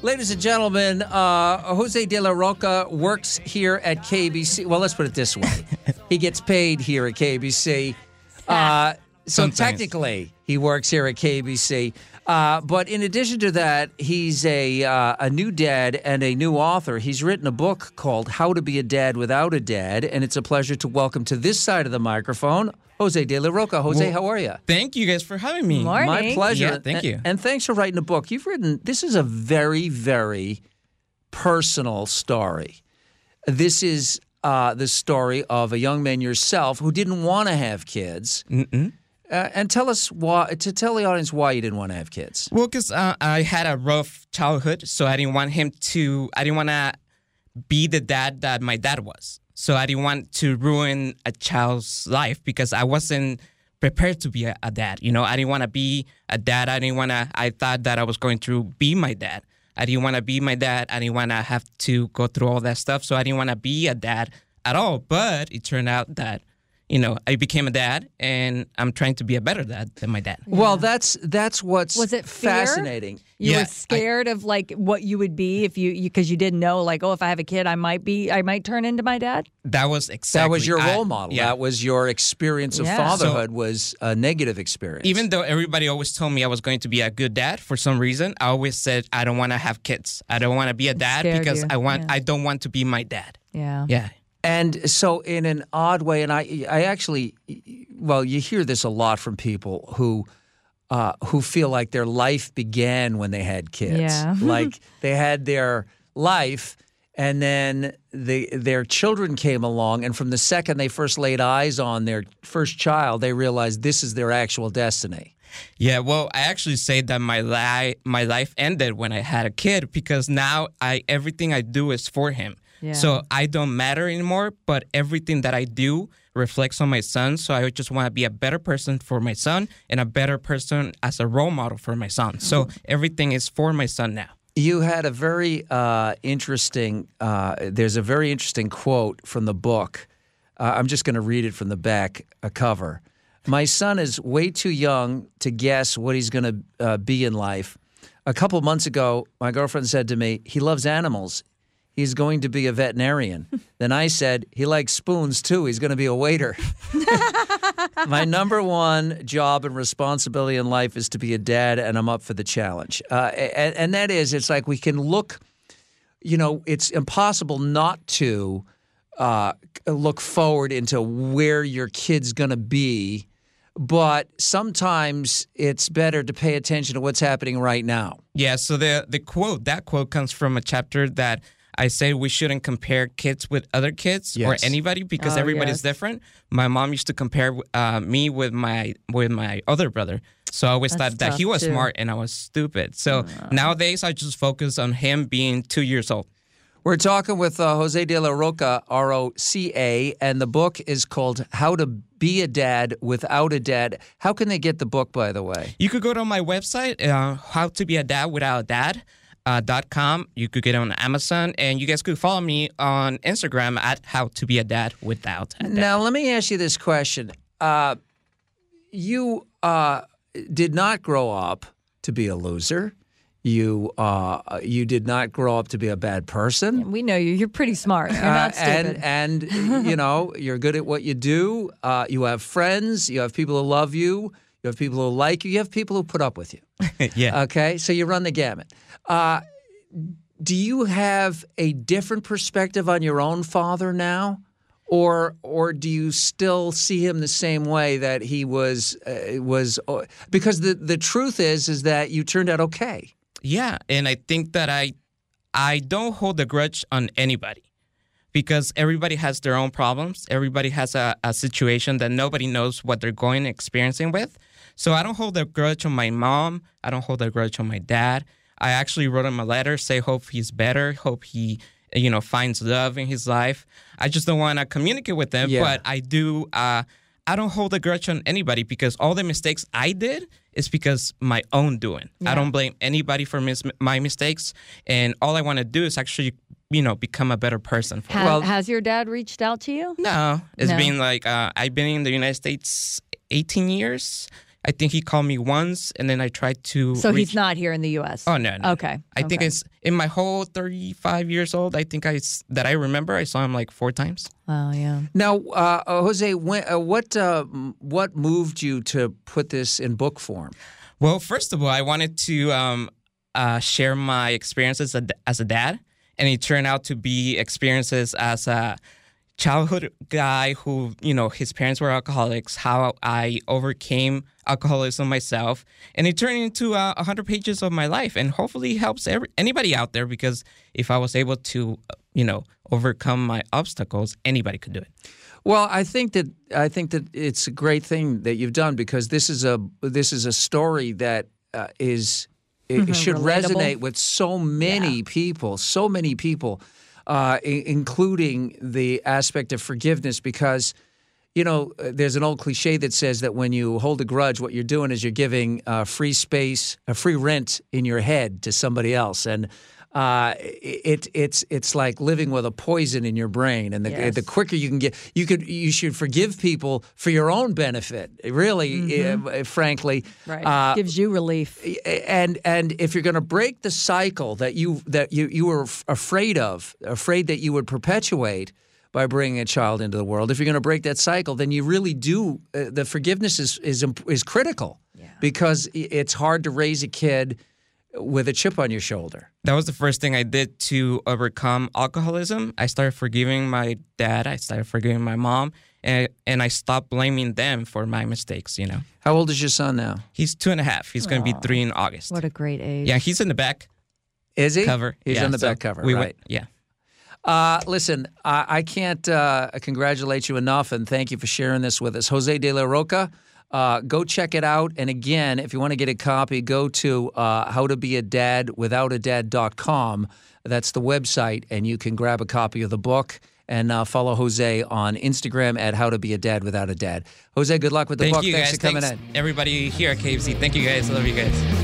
Ladies and gentlemen, uh, Jose De La Roca works here at KABC. Well, let's put it this way he gets paid here at KABC. Uh, so Sometimes. technically, he works here at KABC. Uh, but in addition to that, he's a uh, a new dad and a new author. He's written a book called "How to Be a Dad Without a Dad," and it's a pleasure to welcome to this side of the microphone Jose De La Roca. Jose, Well, how are you? Thank you guys for having me. Morning. My pleasure. Yeah, thank And- you. And, thanks for writing a book. You've written. This is a very, very personal story. This is uh, the story of a young man yourself who didn't want to have kids. Mm-mm. Uh, and tell us why. To tell the audience why you didn't want to have kids. Well, because uh, I had a rough childhood, so I didn't want him to. I didn't want to be the dad that my dad was. So I didn't want to ruin a child's life because I wasn't prepared to be a, a dad. You know, I didn't want to be a dad. I didn't want to. I thought that I was going to be my dad. I didn't want to be my dad. I didn't want to have to go through all that stuff. So I didn't want to be a dad at all. But it turned out that, you know, I became a dad, and I'm trying to be a better dad than my dad. Well, that's that's what's Was it fear? fascinating. You Yeah, were scared of like what you would be if you because you, didn't know like oh if I have a kid I might be I might turn into my dad. That was exactly. That was your I- role model. yeah. That was your experience of Yeah. fatherhood was a negative experience. Even though everybody always told me I was going to be a good dad, for some reason, I always said I don't want to have kids. I don't want to be a dad because you, I want. yeah. I don't want to be my dad. Yeah. Yeah. And so, in an odd way, and I, I actually, well, you hear this a lot from people who, uh, who feel like their life began when they had kids. Yeah. like they had their life, and then the their children came along, and from the second they first laid eyes on their first child, they realized this is their actual destiny. Yeah, well, I actually say that my life my life ended when I had a kid because now I everything I do is for him. Yeah. So I don't matter anymore, but everything that I do reflects on my son. So I just want to be a better person for my son and a better person as a role model for my son. So everything is for my son now. You had a very uh, interesting. Uh, there's a very interesting quote from the book. Uh, I'm just going to read it from the back uh, cover. My son is way too young to guess what he's going to uh, be in life. A couple months ago, my girlfriend said to me, "He loves animals. He's going to be a veterinarian." then I said, "He likes spoons too. He's going to be a waiter." my number one job and responsibility in life is to be a dad, and I'm up for the challenge. Uh, and, and that is, it's like we can look, you know, it's impossible not to uh, look forward into where your kid's going to be. But sometimes it's better to pay attention to what's happening right now. Yeah, so the the quote that quote comes from a chapter that I say we shouldn't compare kids with other kids or anybody because Oh, everybody's yes. different. My mom used to compare uh, me with my with my other brother, so I always That's thought that he was too. smart and I was stupid. So nowadays I just focus on him being two years old. We're talking with uh, Jose De La Roca, R O C A, and the book is called How to Be a Dad Without a Dad. How can they get the book, by the way? You could go to my website, uh, how to be a dad without a dad. Uh, dot com. You could get it on Amazon, and you guys could follow me on Instagram at how to be a dad without a dad. Now, let me ask you this question. Uh, you uh, did not grow up to be a loser. You uh, you did not grow up to be a bad person. We know you. You're pretty smart. You're Uh, not stupid. and and you know you're good at what you do. Uh, you have friends. You have people who love you. You have people who like you. You have people who put up with you. yeah. Okay, so you run the gamut. Uh, do you have a different perspective on your own father now, or or do you still see him the same way that he was uh, was? Uh, because the the truth is is that you turned out okay. Yeah, and I think that I I don't hold a grudge on anybody because everybody has their own problems. Everybody has a, a situation that nobody knows what they're going experiencing with. So I don't hold a grudge on my mom. I don't hold a grudge on my dad. I actually wrote him a letter, say hope he's better, hope he you know finds love in his life. I just don't want to communicate with them, Yeah. but I do. Uh, I don't hold a grudge on anybody because all the mistakes I did is because my own doing. I don't blame anybody for mis- my mistakes, and all I want to do is actually, you know, become a better person. For Ha- well- has your dad reached out to you? no, it's No. been like uh, I've been in the United States 18 years. I think he called me once, and then I tried to. So reach- he's not here in the U.S. Oh no, no. Okay. I think it's in my whole 35 years old. I think I s- that I remember I saw him like four times. Oh yeah. Now, uh, uh, Jose, when, uh, what uh, what moved you to put this in book form? Well, first of all, I wanted to um, uh, share my experiences as a, as a dad, and it turned out to be experiences as a childhood guy who, you know, his parents were alcoholics, how I overcame alcoholism myself, and it turned into uh, 100 pages of my life, and hopefully helps every, anybody out there because if I was able to, uh, you know, overcome my obstacles, anybody could do it. Well, I think that I think that it's a great thing that you've done because this is a this is a story that uh, is it should Relatable. resonate with so many people, so many people, uh, including the aspect of forgiveness. Because you know, uh, there's an old cliche that says that when you hold a grudge, what you're doing is you're giving uh, free space, a free rent in your head to somebody else, and uh, it it's it's like living with a poison in your brain. And the Yes. the quicker you can get, you could you should forgive people for your own benefit. Really, uh, frankly, Right. Uh, Gives you relief. and and if you're going to break the cycle that you that you you were afraid of, afraid that you would perpetuate by bringing a child into the world, if you're going to break that cycle, then you really do. Uh, the forgiveness is is is critical because it's hard to raise a kid with a chip on your shoulder. That was the first thing I did to overcome alcoholism. I started forgiving my dad. I started forgiving my mom, and and I stopped blaming them for my mistakes. You know, How old is your son now? he's two and a half. He's going to be three in August. What a great age. yeah, he's in the back Is he cover. He's Yeah, on the so back cover, we right? Went, yeah. Uh, listen, I, I can't uh, congratulate you enough, and thank you for sharing this with us, Jose De La Roca. Uh, go check it out. And again, if you want to get a copy, go to uh, howtobeadadwithoutadad.com. That's the website, and you can grab a copy of the book and uh, follow Jose on Instagram at How to Be a Dad Without a Dad. Jose, good luck with the Thank book. you Thanks guys. for coming Thanks in. everybody here at KABC. Thank you guys. I love you guys.